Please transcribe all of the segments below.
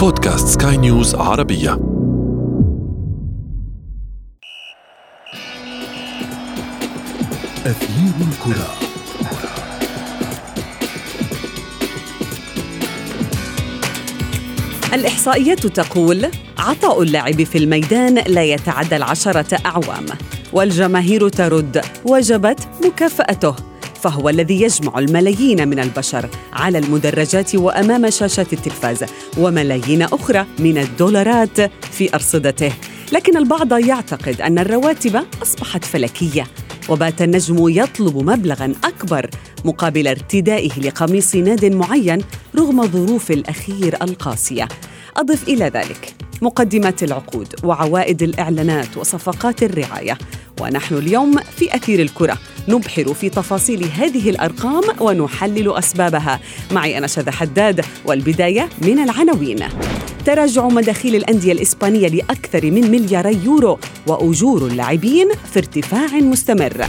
بودكاست سكاي نيوز عربية. أثير الكرة. الإحصائيات تقول عطاء اللاعب في الميدان لا يتعدى العشرة أعوام والجماهير ترد وجبت مكافأته. فهو الذي يجمع الملايين من البشر على المدرجات وأمام شاشات التلفاز وملايين أخرى من الدولارات في أرصدته. لكن البعض يعتقد أن الرواتب أصبحت فلكية وبات النجم يطلب مبلغا أكبر مقابل ارتدائه لقميص ناد معين رغم ظروف الأخير القاسية. أضف إلى ذلك مقدمات العقود وعوائد الإعلانات وصفقات الرعاية. ونحن اليوم في أثير الكرة. نبحر في تفاصيل هذه الأرقام ونحلل أسبابها. معي أنا شذى حداد والبداية من العناوين. تراجع مداخيل الأندية الإسبانية لأكثر من ملياري يورو وأجور اللاعبين في ارتفاع مستمر.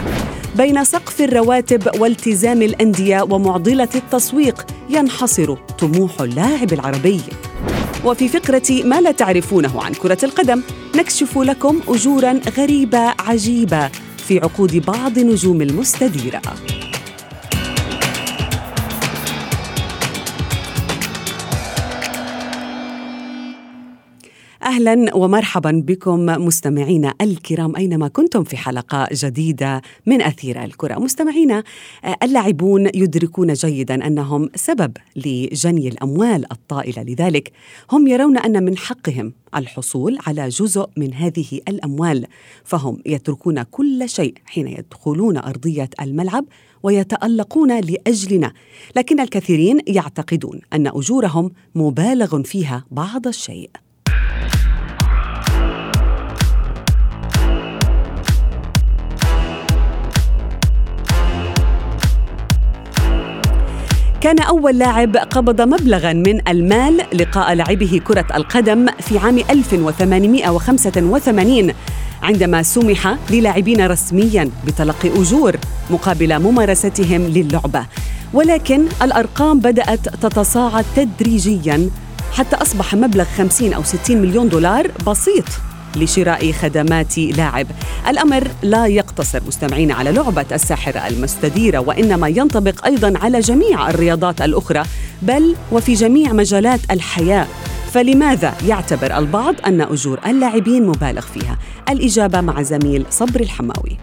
بين سقف الرواتب والتزام الأندية ومعضلة التسويق ينحصر طموح اللاعب العربي. وفي فقرة ما لا تعرفونه عن كرة القدم نكشف لكم أجورا غريبة عجيبة في عقود بعض نجوم المستديرة. أهلا ومرحبا بكم مستمعينا الكرام أينما كنتم في حلقة جديدة من أثير الكرة. مستمعينا اللاعبون يدركون جيدا أنهم سبب لجني الأموال الطائلة. لذلك هم يرون أن من حقهم الحصول على جزء من هذه الأموال فهم يتركون كل شيء حين يدخلون أرضية الملعب ويتألقون لأجلنا. لكن الكثيرين يعتقدون أن أجورهم مبالغ فيها بعض الشيء. كان أول لاعب قبض مبلغا من المال لقاء لعبه كرة القدم في عام 1885 عندما سمح للاعبين رسميا بتلقي أجور مقابل ممارستهم للعبة. ولكن الأرقام بدأت تتصاعد تدريجيا حتى أصبح مبلغ 50 أو 60 مليون دولار بسيط. لشراء خدمات لاعب. الأمر لا يقتصر مستمعين على لعبة الساحرة المستديرة وإنما ينطبق أيضا على جميع الرياضات الأخرى بل وفي جميع مجالات الحياة. فلماذا يعتبر البعض أن أجور اللاعبين مبالغ فيها؟ الإجابة مع زميل صبر الحماوي.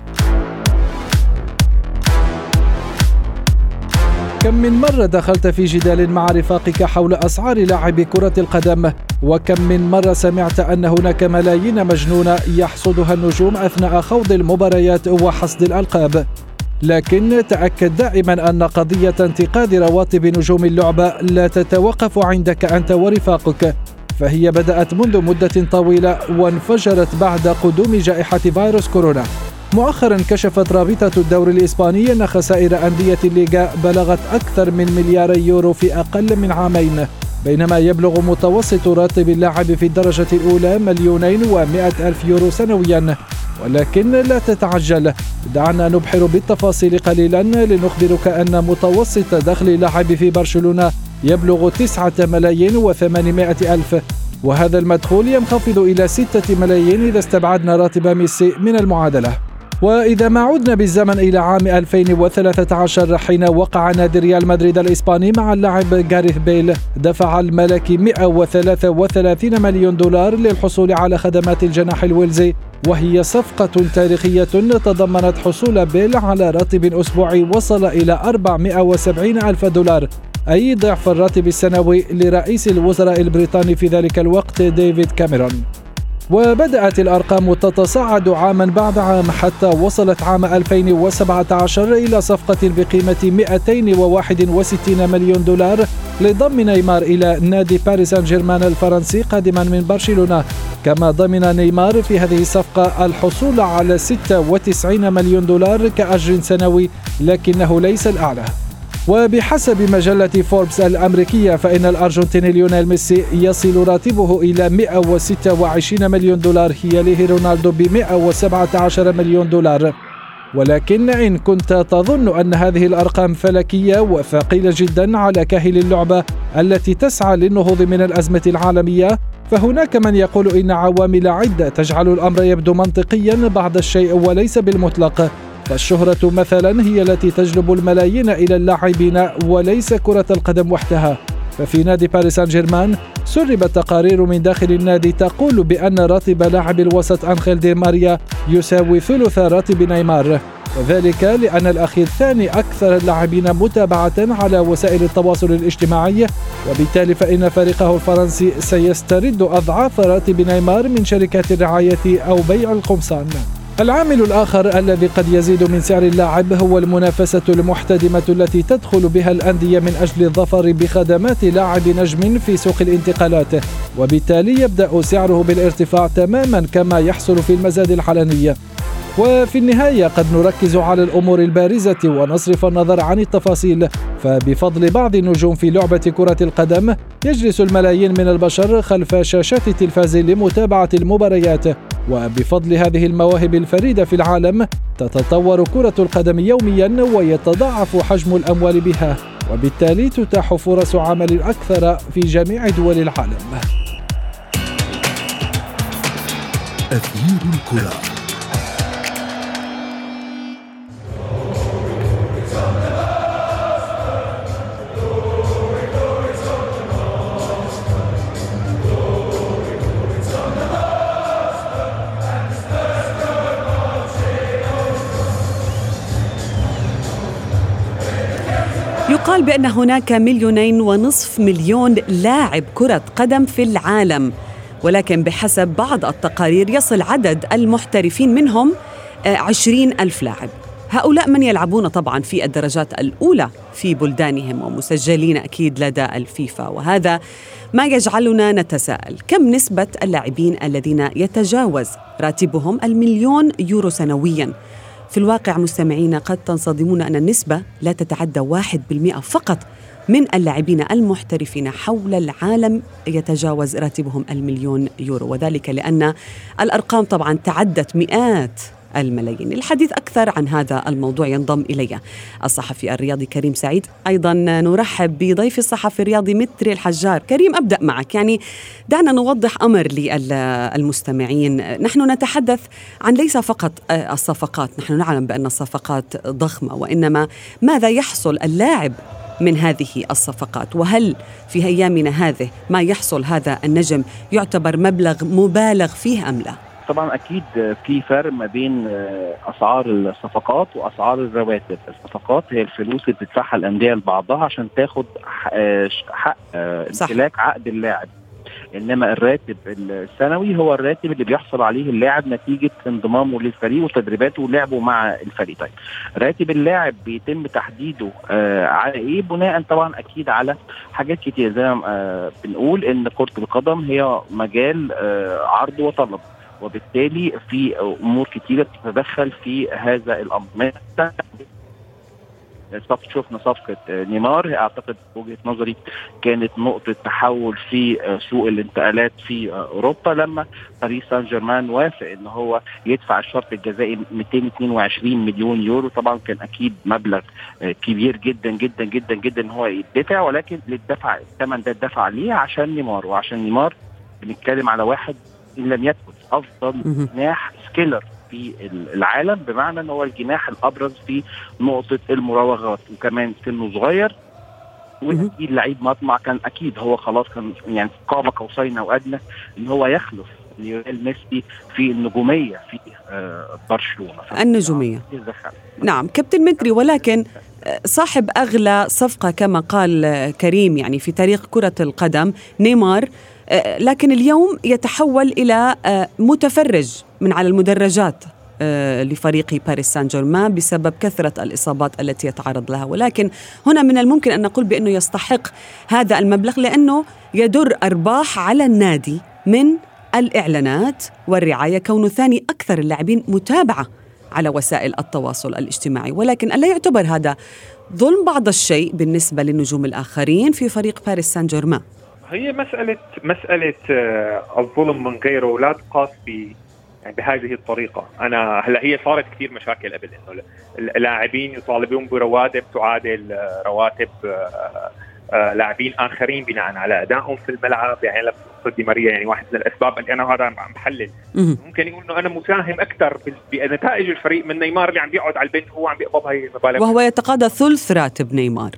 كم من مرة دخلت في جدال مع رفاقك حول أسعار لاعبي كرة القدم؟ وكم من مرة سمعت أن هناك ملايين مجنونة يحصدها النجوم أثناء خوض المباريات وحصد الألقاب. لكن تأكد دائما أن قضية انتقاد رواتب نجوم اللعبة لا تتوقف عندك أنت ورفاقك. فهي بدأت منذ مدة طويلة وانفجرت بعد قدوم جائحة فيروس كورونا. مؤخرا كشفت رابطة الدوري الإسباني أن خسائر أندية الليغا بلغت أكثر من ملياري يورو في أقل من عامين. بينما يبلغ متوسط راتب اللاعب في الدرجة الأولى مليونين ومائة ألف يورو سنويا ولكن لا تتعجل. دعنا نبحر بالتفاصيل قليلا لنخبرك أن متوسط دخل اللاعب في برشلونة يبلغ تسعة ملايين وثمانمائة ألف وهذا المدخول ينخفض إلى ستة ملايين إذا استبعدنا راتب ميسي من المعادلة. وإذا ما عدنا بالزمن إلى عام 2013 حين وقع نادي ريال مدريد الإسباني مع اللاعب جاريث بيل دفع الملكي 133 مليون دولار للحصول على خدمات الجناح الويلزي وهي صفقة تاريخية تضمنت حصول بيل على راتب أسبوعي وصل إلى 470 ألف دولار أي ضعف الراتب السنوي لرئيس الوزراء البريطاني في ذلك الوقت ديفيد كاميرون. وبدأت الأرقام تتصاعد عاما بعد عام حتى وصلت عام 2017 إلى صفقة بقيمة 261 مليون دولار لضم نيمار إلى نادي باريس سان جيرمان الفرنسي قادما من برشلونة. كما ضمن نيمار في هذه الصفقة الحصول على 96 مليون دولار كأجر سنوي لكنه ليس الأعلى. وبحسب مجلة فوربس الأمريكية فإن الأرجنتيني ليونيل ميسي يصل راتبه إلى 126 مليون دولار يليه رونالدو ب 117 مليون دولار. ولكن إن كنت تظن أن هذه الأرقام فلكية وثقيلة جدا على كاهل اللعبة التي تسعى للنهوض من الأزمة العالمية فهناك من يقول إن عوامل عدة تجعل الأمر يبدو منطقيا بعض الشيء وليس بالمطلق. فالشهرة مثلا هي التي تجلب الملايين إلى اللاعبين وليس كرة القدم وحدها. ففي نادي باريس سان جيرمان سربت تقارير من داخل النادي تقول بأن راتب لاعب الوسط أنخيل دي ماريا يساوي ثلث راتب نيمار. وذلك لأن الأخير ثاني أكثر اللاعبين متابعة على وسائل التواصل الاجتماعي. وبالتالي فإن فريقه الفرنسي سيسترد أضعاف راتب نيمار من شركات الرعاية أو بيع القمصان. العامل الآخر الذي قد يزيد من سعر اللاعب هو المنافسة المحتدمة التي تدخل بها الأندية من أجل الظفر بخدمات لاعب نجم في سوق الانتقالات. وبالتالي يبدأ سعره بالارتفاع تماما كما يحصل في المزاد الحلني وفي النهاية قد نركز على الأمور البارزة ونصرف النظر عن التفاصيل. فبفضل بعض النجوم في لعبة كرة القدم يجلس الملايين من البشر خلف شاشات التلفاز لمتابعة المباريات. وبفضل هذه المواهب الفريدة في العالم تتطور كرة القدم يوميا ويتضاعف حجم الأموال بها. وبالتالي تتاح فرص عمل أكثر في جميع دول العالم. أثير الكرة. يقال بأن هناك مليونين ونصف مليون لاعب كرة قدم في العالم. ولكن بحسب بعض التقارير يصل عدد المحترفين منهم عشرين ألف لاعب. هؤلاء من يلعبون طبعا في الدرجات الأولى في بلدانهم ومسجلين أكيد لدى الفيفا. وهذا ما يجعلنا نتساءل. كم نسبة اللاعبين الذين يتجاوز راتبهم المليون يورو سنوياً؟ في الواقع مستمعينا قد تنصدمون أن النسبة لا تتعدى واحد بالمئة فقط من اللاعبين المحترفين حول العالم يتجاوز راتبهم المليون يورو. وذلك لأن الأرقام طبعا تعدت مئات الملايين. الحديث أكثر عن هذا الموضوع ينضم إلي الصحفي الرياضي كريم سعيد. أيضا نرحب بضيف الصحفي الرياضي متري الحجار. كريم أبدأ معك. يعني دعنا نوضح أمر للمستمعين. نحن نتحدث عن ليس فقط الصفقات. نحن نعلم بأن الصفقات ضخمة وإنما ماذا يحصل اللاعب من هذه الصفقات؟ وهل في أيامنا هذه ما يحصل هذا النجم يعتبر مبلغ مبالغ فيه أم لا؟ طبعا أكيد في فرق ما بين آه، أسعار الصفقات وأسعار الرواتب. الصفقات هي الفلوس اللي بتدفعها الأندية لبعضها عشان تاخد حق آه، امتلاك عقد اللاعب. إنما الراتب السنوي هو الراتب اللي بيحصل عليه اللاعب نتيجة انضمامه للفريق وتدريباته ولعبه مع الفريق. طيب راتب اللاعب بيتم تحديده آه على إيه؟ بناء طبعا أكيد على حاجات كتير. زي ما آه بنقول إن كرة القدم هي مجال آه عرض وطلب. وبالتالي في أمور كثيره تتدخل في هذا الأمر. شفنا صفقة نيمار. أعتقد وجهة نظري كانت نقطة تحول في سوق الانتقالات في أوروبا لما باريس سان جيرمان وافق إن هو يدفع الشرط الجزائي 222 مليون يورو. طبعا كان أكيد مبلغ كبير جدا جدا جدا جدا إن هو يدفع ولكن للدفع الثمن ده اتدفع عليه عشان نيمار. وعشان نيمار بنتكلم على واحد ان لم يكن أفضل جناح skiller في العالم بمعنى إن هو الجناح الأبرز في نقطة المراوغات وكمان سنه صغير. وأكيد لعيب مطمع كان أكيد هو خلاص كان يعني قاب قوسين أو ادنى إن هو يخلف ليونيل ميسي في النجومية في آه، برشلونة. النجومية. نعم كابتن متري ولكن آه، صاحب أغلى صفقة كما قال آه، كريم يعني في تاريخ كرة القدم نيمار لكن اليوم يتحول إلى آه، متفرج من على المدرجات آه، لفريق باريس سان جيرمان بسبب كثرة الإصابات التي يتعرض لها. ولكن هنا من الممكن أن نقول بأنه يستحق هذا المبلغ لأنه يدر أرباح على النادي من الإعلانات والرعاية كونه ثاني أكثر اللاعبين متابعة على وسائل التواصل الاجتماعي. ولكن ألا يعتبر هذا ظلم بعض الشيء بالنسبة للنجوم الآخرين في فريق باريس سان جيرمان هي مسألة مسألة آه، الظلم من غيره لا تقاس ب يعني بهذه الطريقة. أنا هلا هي صارت كثير مشاكل قبل إنه اللاعبين يطالبون برواتب تعادل آه، رواتب آه، لاعبين آخرين بناء على أدائهم في الملعب. يعني دي ماريا يعني واحد من الأسباب اللي أنا هذا عم بحلل. ممكن يقول إنه أنا مساهم أكثر بنتائج الفريق من نيمار اللي عم بيقعد على البنش وهو عم بيقبض هي المبالغ. وهو يتقاضى ثلث راتب نيمار.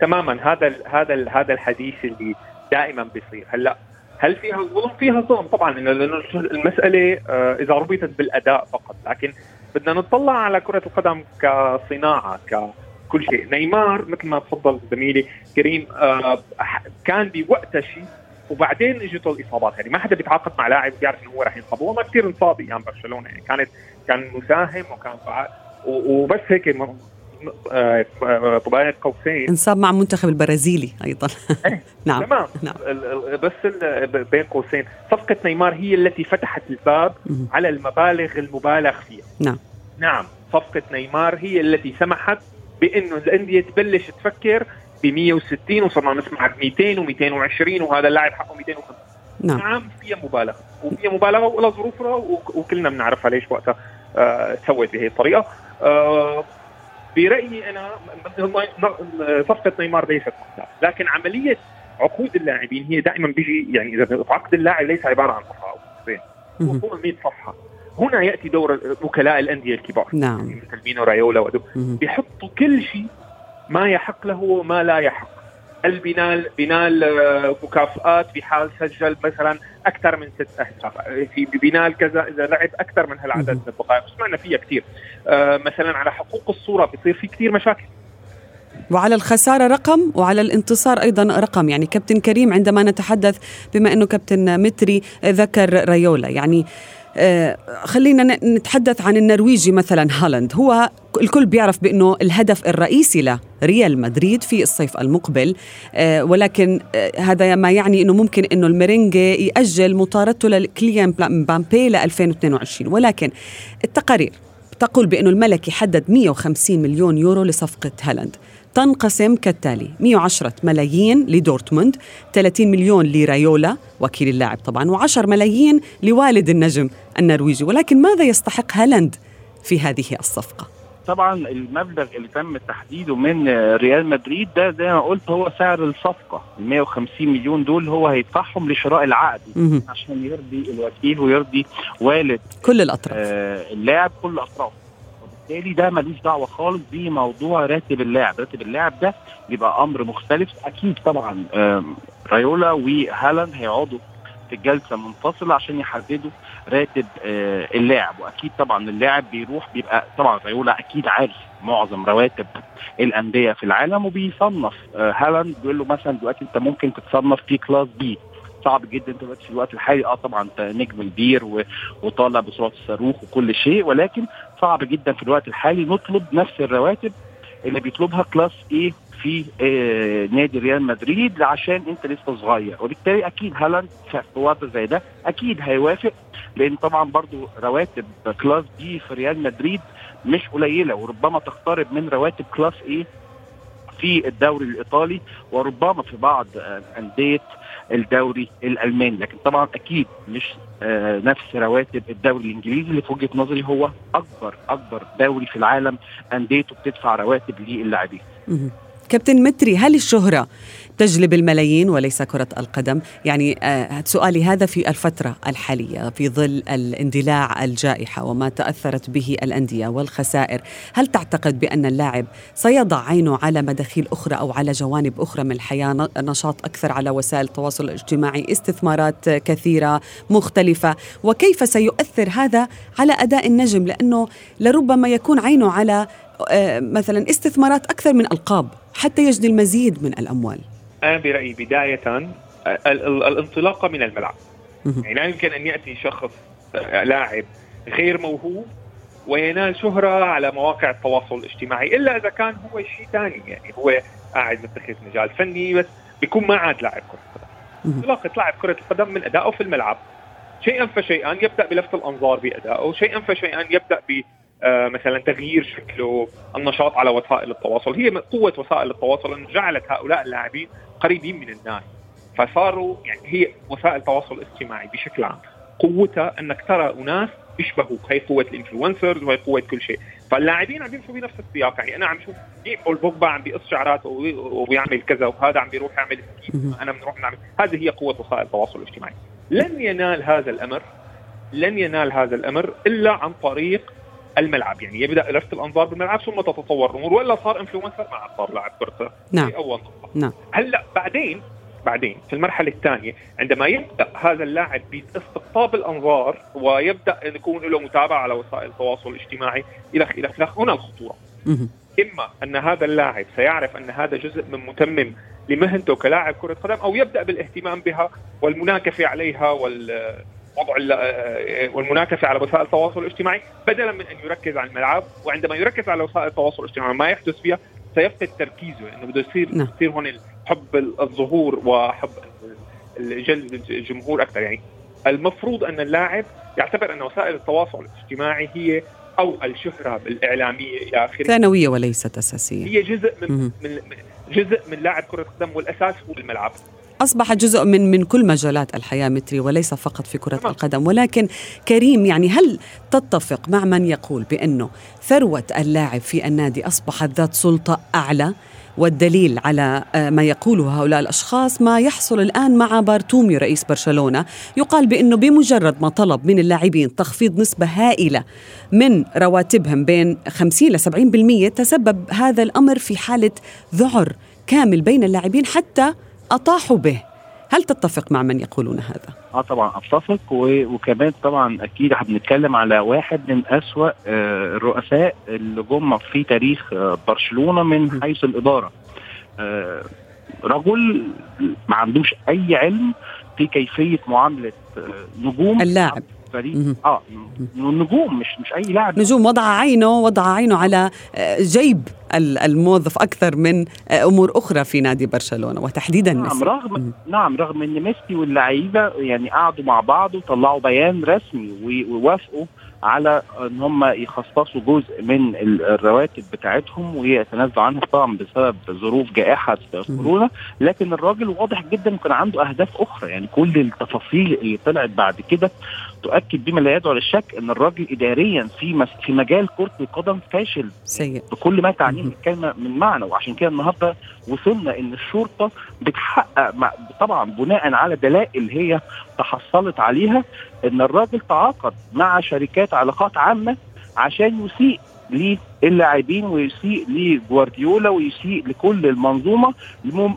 تماما. هذا هذا هذا الحديث اللي دائما بيصير. هلأ هل فيها ظلم؟ فيها ظلم. طبعا لأنه المسألة آه، إذا ربطت بالأداء فقط. لكن بدنا نطلع على كرة القدم كصناعة ككل شيء. نيمار مثل ما تفضل زميلي كريم آه، كان بوقتها شيء وبعدين إجته الإصابات. يعني ما حدا بيتعاقد مع لاعب بيعرف إنه هو راح ينصاب. هو ما كثير انصاب أيام برشلونة. يعني كانت كان مساهم وكان فعال. وبس هيك آه، بين قوسين انصاب مع المنتخب البرازيلي أيضا. إيه، نعم تمام. نعم. بس بين قوسين. صفقة نيمار هي التي فتحت الباب على المبالغ المبالغ فيها. نعم. نعم صفقة نيمار هي التي سمحت بانه الأندية تبلش تفكر ب 160 وصرنا نسمع ب 200 و220 وهذا اللاعب حقه 250 نعم. نعم فيها مبالغة. وفيها مبالغة ولها ظروفها وكلنا بنعرفها ليش وقتها آه سوت بهي الطريقة. آه برأيي أنا صفقة نيمار ليست ممتازه لكن عملية عقود اللاعبين هي دائما بيجي يعني إذا عقد اللاعب ليس عبارة عن صفحه أو صفحتين هو 100 صفحة. هنا يأتي دور وكلاء الأندية الكبار. نعم. مثل مينو رايولا بيحطوا كل شيء ما يحق له وما لا يحق. هل بينال بينال آه، مكافآت في حال سجل مثلا أكثر من ست أهداف. في بينال كذا إذا لعب أكثر من هالعدد من الدقائق سمعنا فيها كثير. آه، مثلا على حقوق الصورة بيصير في كثير مشاكل. وعلى الخسارة رقم وعلى الانتصار أيضا رقم. يعني كابتن كريم عندما نتحدث بما أنه كابتن متري ذكر ريولا. يعني آه، خلينا نتحدث عن النرويجي مثلا هالاند. هو الكل بيعرف بأنه الهدف الرئيسي لريال مدريد في الصيف المقبل آه، ولكن آه، هذا ما يعني إنه ممكن إنه الميرينجي يأجل مطاردته لكيليان مبابي ل 2022 ولكن التقارير تقول بأنه الملكي حدد 150 مليون يورو لصفقة هالاند. تنقسم كالتالي 110 ملايين لدورتموند 30 مليون لرايولا وكيل اللاعب طبعا و10 ملايين لوالد النجم النرويجي. ولكن ماذا يستحق هالاند في هذه الصفقة؟ طبعا المبلغ اللي تم تحديده من ريال مدريد ده زي ما قلت هو سعر الصفقة. ال 150 مليون دول هو هيدفعهم لشراء العقد عشان يرضي الوكيل ويرضي والد كل الأطراف. آه اللاعب كل الأطراف. وبالتالي ده ملوش دعوة خالص بموضوع راتب اللاعب، راتب اللاعب ده بيبقى أمر مختلف. أكيد طبعا رايولا وهالاند هيقعدوا في الجلسة منفصله عشان يحددوا راتب آه، اللاعب. وأكيد طبعا اللاعب بيروح بيبقى طبعا رايولا أكيد عارف معظم رواتب الأندية في العالم وبيصنف آه، هالاند بيقول له مثلا دلوقتي أنت ممكن تتصنف في class B. صعب جدا دلوقتي في الوقت الحالي آه طبعا أنت نجم كبير وطالع بسرعة الصاروخ وكل شيء ولكن صعب جدا في الوقت الحالي نطلب نفس الرواتب اللي بيطلبها class A في آه نادي ريال مدريد عشان انت لسه صغير. وبالتالي أكيد هالاند في وضع زي ده أكيد هيوافق لأن طبعا برضو رواتب class B في ريال مدريد مش قليلة وربما تقترب من رواتب class A في الدوري الإيطالي وربما في بعض أندية الدوري الألماني. لكن طبعا أكيد مش آه نفس رواتب الدوري الإنجليزي اللي في وجهة نظري هو أكبر أكبر دوري في العالم أنديته بتدفع رواتب للاعبين كابتن متري هل الشهرة تجلب الملايين وليس كرة القدم؟ يعني آه سؤالي هذا في الفترة الحالية في ظل الاندلاع الجائحة وما تأثرت به الأندية والخسائر هل تعتقد بأن اللاعب سيضع عينه على مداخيل أخرى أو على جوانب أخرى من الحياة نشاط أكثر على وسائل التواصل الاجتماعي استثمارات كثيرة مختلفة؟ وكيف سيؤثر هذا على أداء النجم؟ لأنه لربما يكون عينه على آه مثلا استثمارات أكثر من ألقاب. حتى يجني المزيد من الأموال. أنا برأيي بداية الانطلاقة من الملعب. يعني لا يمكن أن يأتي شخص آه، لاعب غير موهوب وينال شهرة على مواقع التواصل الاجتماعي إلا إذا كان هو شيء ثاني. يعني هو قاعد متخذ مجال فني بس بيكون ما عاد لاعب كرة قدم انطلاقة لاعب كرة القدم من أدائه في الملعب. شيئا فشيئا يبدأ بلفت الأنظار بأدائه شيئا فشيئا يبدأ ب آه، مثلا تغيير شكله النشاط على وسائل التواصل. هي قوة وسائل التواصل أن جعلت هؤلاء اللاعبين قريبين من الناس فصاروا يعني هي وسائل التواصل الاجتماعي بشكل عام. قوتها أنك ترى أناس بيشبهوا هي قوة ال influencers وهي قوة كل شيء. فاللاعبين عم بيمشوا بنفس السياق. يعني أنا عم شوف بول بوجبا عم بيقص شعراته وبيعمل كذا وهذا عم بيروح يعمل أنا بنروح نعمل. هذه هي قوة وسائل التواصل الاجتماعي. لن ينال هذا الأمر لن ينال هذا الأمر إلا عن طريق الملعب يعني يبدأ لفت الأنظار بالملعب ثم تتطور الأمور وإلا صار influencer ما عاد صار لاعب كرة نعم. أول نقطة. نعم. هلأ بعدين بعدين في المرحلة الثانية عندما يبدأ هذا اللاعب باستقطاب الأنظار ويبدأ أن يكون له متابعة على وسائل التواصل الاجتماعي إلى إلى هنا الخطورة. إما أن هذا اللاعب سيعرف أن هذا جزء من متمم لمهنته كلاعب كرة قدم أو يبدأ بالاهتمام بها والمناكفة عليها وال وضع والمناكفه على وسائل التواصل الاجتماعي. بدلا من أن يركز على الملعب وعندما يركز على وسائل التواصل الاجتماعي ما يحدث فيها سيفقد تركيزه إنه بده يصير نعم. يصير هون حب الظهور وحب جلب الجمهور أكثر. يعني المفروض أن اللاعب يعتبر أن وسائل التواصل الاجتماعي هي أو الشهره الاعلاميه إلى آخره. ثانوية وليست أساسية. هي جزء من, من جزء من لاعب كرة القدم والأساس هو الملعب أصبح جزء من من كل مجالات الحياة متري وليس فقط في كرة القدم. ولكن كريم يعني هل تتفق مع من يقول بأنه ثروة اللاعب في النادي أصبحت ذات سلطة أعلى؟ والدليل على آه، ما يقوله هؤلاء الأشخاص ما يحصل الآن مع بارتومي رئيس برشلونة. يقال بأنه بمجرد ما طلب من اللاعبين تخفيض نسبة هائلة من رواتبهم بين 50 ل 70% تسبب هذا الأمر في حالة ذعر كامل بين اللاعبين حتى أطاحوا به هل تتفق مع من يقولون هذا؟ آه طبعا أتفق وكمان طبعا أكيد بنتكلم على واحد من أسوأ آه، الرؤساء اللي جم في تاريخ آه، برشلونة من حيث الإدارة. آه، رجل ما عندوش أي علم في كيفية معاملة نجوم اللاعب فريق آه نجوم مش مش أي لاعب. نجوم وضع عينه وضع عينه على آه، جيب الموظف أكثر من آه، أمور أخرى في نادي برشلونة وتحديدا نعم ميسي. رغم نعم رغم إن ميسي واللعيبة يعني قعدوا مع بعض وطلعوا بيان رسمي ووافقوا على إن هم يخصصوا جزء من الرواتب بتاعتهم ويتنازلوا عنها طبعا بسبب ظروف جائحة كورونا. لكن الراجل واضح جدا كان عنده أهداف أخرى. يعني كل التفاصيل اللي طلعت بعد كده تؤكد بما لا يدعو للشك إن الراجل اداريا في في مجال كرة القدم فاشل سيء. بكل ما تعنيه الكلمة من معنى. وعشان كده النهارده وصلنا إن الشرطة بتحقق طبعا بناء على دلائل هي تحصلت عليها. إن الراجل تعاقد مع شركات علاقات عامة عشان يسيء للاعبين ويسيء لجوارديولا ويسيء لكل المنظومة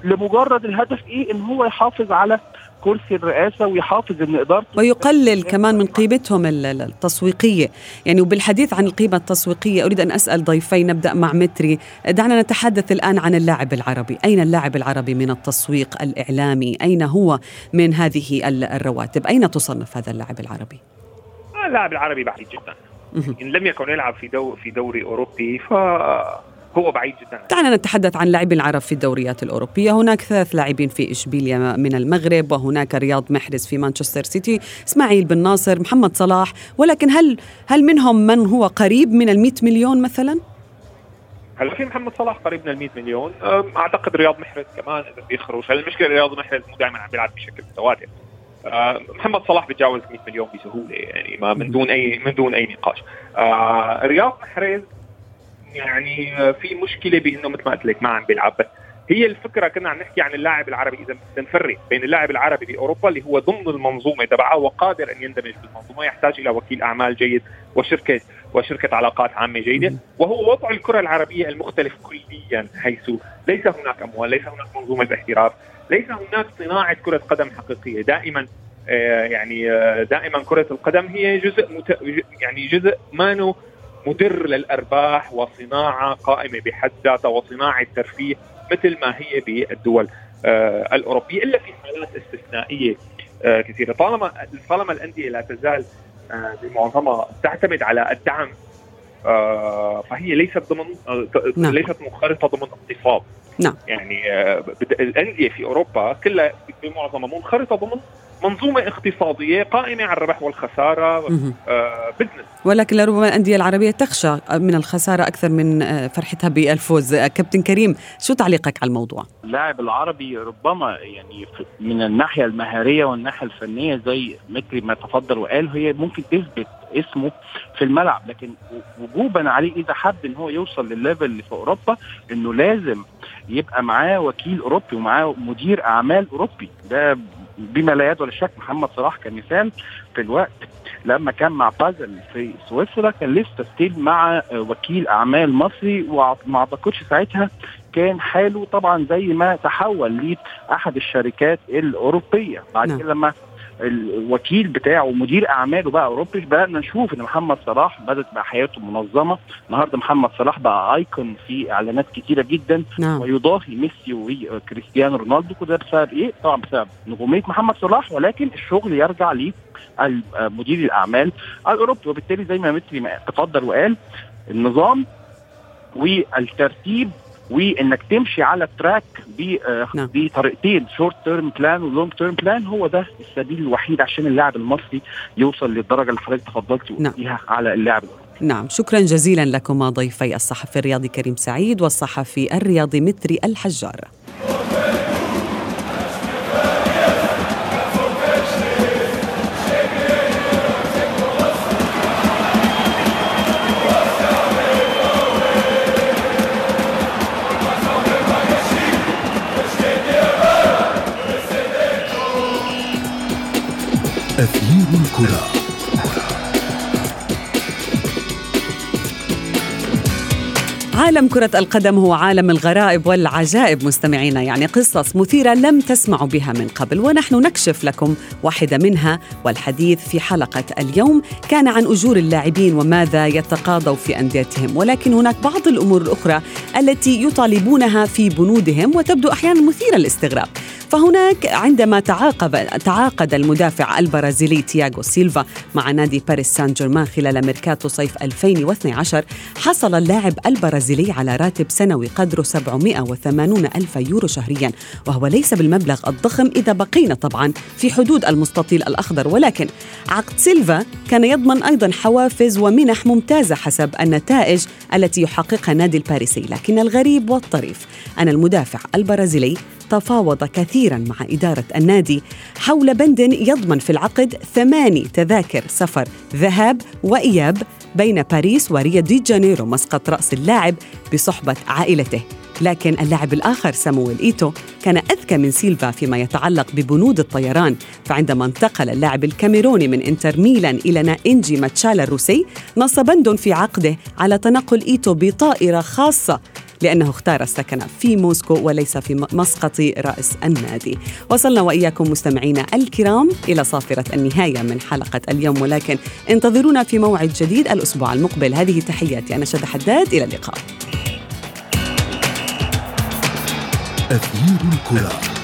لمجرد الهدف إيه؟ إن هو يحافظ على كرسي الرئاسة ويحافظ إن ادارته ويقلل كمان من قيمتهم التسويقية. يعني وبالحديث عن القيمة التسويقية أريد أن أسأل ضيفي نبدأ مع متري. دعنا نتحدث الآن عن اللاعب العربي. أين اللاعب العربي من التسويق الإعلامي؟ أين هو من هذه الرواتب؟ أين تصنف هذا اللاعب العربي؟ اللاعب العربي بعيد جدا. إن لم يكن يلعب في دو في دوري أوروبي ف هو بعيد جدا. دعنا نتحدث عن لاعبي العرب في الدوريات الأوروبية. هناك ثلاث لاعبين في إشبيليا من المغرب وهناك رياض محرز في مانشستر سيتي إسماعيل بن ناصر محمد صلاح. ولكن هل هل منهم من هو قريب من ال مليون مثلا؟ هلا في محمد صلاح قريب من ال 100 مليون أعتقد رياض محرز كمان إذا بيخرج. هلا المشكلة رياض محرز مو دائما عم بيلعب بشكل متواتر. محمد صلاح بيتجاوز 100 مليون بسهولة يعني ما من دون اي من دون أي نقاش. رياض محرز يعني في مشكلة بإنه مثل ما قلت لك ما عم بيلعب. بس هي الفكرة كنا عم نحكي عن اللاعب العربي. إذا بدنا نفرق بين اللاعب العربي بأوروبا اللي هو ضمن المنظومة تبعها وقادر أن يندمج بالمنظومة يحتاج إلى وكيل أعمال جيد وشركة وشركة علاقات عامة جيدة. وهو وضع الكرة العربية المختلف كليا حيث ليس هناك أموال ليس هناك منظومة احتراف ليس هناك صناعة كرة قدم حقيقية. دائما آه، يعني آه، دائما كرة القدم هي جزء مت... يعني جزء ما مدر للأرباح وصناعة قائمة بحد ذاتها وصناعة ترفيه مثل ما هي بالدول آه الأوروبية إلا في حالات استثنائية آه كثيرة. طالما طالما الأندية لا تزال آه بمعظمها تعتمد على الدعم فهي ليست ضمن نعم. ليست منخرطه ضمن اقتصاد نعم. يعني الأندية في أوروبا كلها بمعظمها منخرطة ضمن منظومة اقتصادية قائمة على الربح والخسارة آه بزنس ولكن لربما الأندية العربية تخشى من الخسارة أكثر من آه، فرحتها بالفوز. آه، كابتن كريم شو تعليقك على الموضوع؟ اللاعب العربي ربما يعني من الناحية المهارية والناحية الفنية زي مثل ما تفضل وقال هي ممكن تثبت اسمه في الملعب. لكن وجوبا عليه إذا حب إن هو يوصل للل level اللي في أوروبا إنه لازم يبقى معاه وكيل أوروبي ومعاه مدير أعمال أوروبي. ده بما لا يدعو للشك محمد صلاح كمثال في الوقت لما كان مع بازل في سويسرا كان لسه still مع وكيل أعمال مصري وما أعتقدش ساعتها كان حاله طبعا زي ما تحول لأحد الشركات الأوروبية بعد نعم. كده لما الوكيل بتاعه ومدير أعماله بقى أوروبي بدأنا نشوف إن محمد صلاح بدأت بقى حياته منظمة النهارده محمد صلاح بقى ايكون في إعلانات كتيرة جدا نعم. ويضاهي ميسي وكريستيانو رونالدو كده بسبب إيه؟ طبعا بسبب نجومية محمد صلاح ولكن الشغل يرجع لمدير الأعمال الأوروبي وبالتالي زي ما متري تفضل وقال النظام والترتيب وإنك تمشي على تراك آه، نعم. بطريقتين short term plan و long term plan هو ده السبيل الوحيد عشان اللاعب المصري يوصل للدرجة اللي حضرتك تفضلت نعم. فيها على اللاعب نعم شكرا جزيلا لكما ضيفي الصحفي الرياضي كريم سعيد والصحفي الرياضي متري الحجار عالم كرة القدم هو عالم الغرائب والعجائب مستمعينا. يعني قصص مثيرة لم تسمعوا بها من قبل ونحن نكشف لكم واحدة منها والحديث في حلقة اليوم كان عن أجور اللاعبين وماذا يتقاضوا في أنديتهم. ولكن هناك بعض الأمور الأخرى التي يطالبونها في بنودهم وتبدو أحيانا مثيرة للاستغراب. فهناك عندما تعاقب تعاقد المدافع البرازيلي تياغو سيلفا مع نادي باريس سان جيرمان خلال ميركاتو صيف 2012 حصل اللاعب البرازيلي على راتب سنوي قدره 780 ألف يورو شهريا وهو ليس بالمبلغ الضخم إذا بقينا طبعا في حدود المستطيل الأخضر. ولكن عقد سيلفا كان يضمن أيضا حوافز ومنح ممتازة حسب النتائج التي يحققها نادي الباريسي. لكن الغريب والطريف أن المدافع البرازيلي تفاوض كثيرا مع إدارة النادي حول بند يضمن في العقد ثماني تذاكر سفر ذهاب وإياب بين باريس وريو دي جانيرو مسقط رأس اللاعب بصحبة عائلته. لكن اللاعب الآخر سامويل إيتو كان أذكى من سيلفا فيما يتعلق ببنود الطيران فعندما انتقل اللاعب الكاميروني من إنتر ميلان إلى نائنجي ماتشالا الروسي نص بند في عقده على تنقل إيتو بطائرة خاصة لأنه اختار السكن في موسكو وليس في مسقط رأس النادي. وصلنا وإياكم مستمعينا الكرام إلى صافرة النهاية من حلقة اليوم ولكن انتظرونا في موعد جديد الأسبوع المقبل. هذه تحياتي أنا شد حداد إلى اللقاء. أثير الكرة.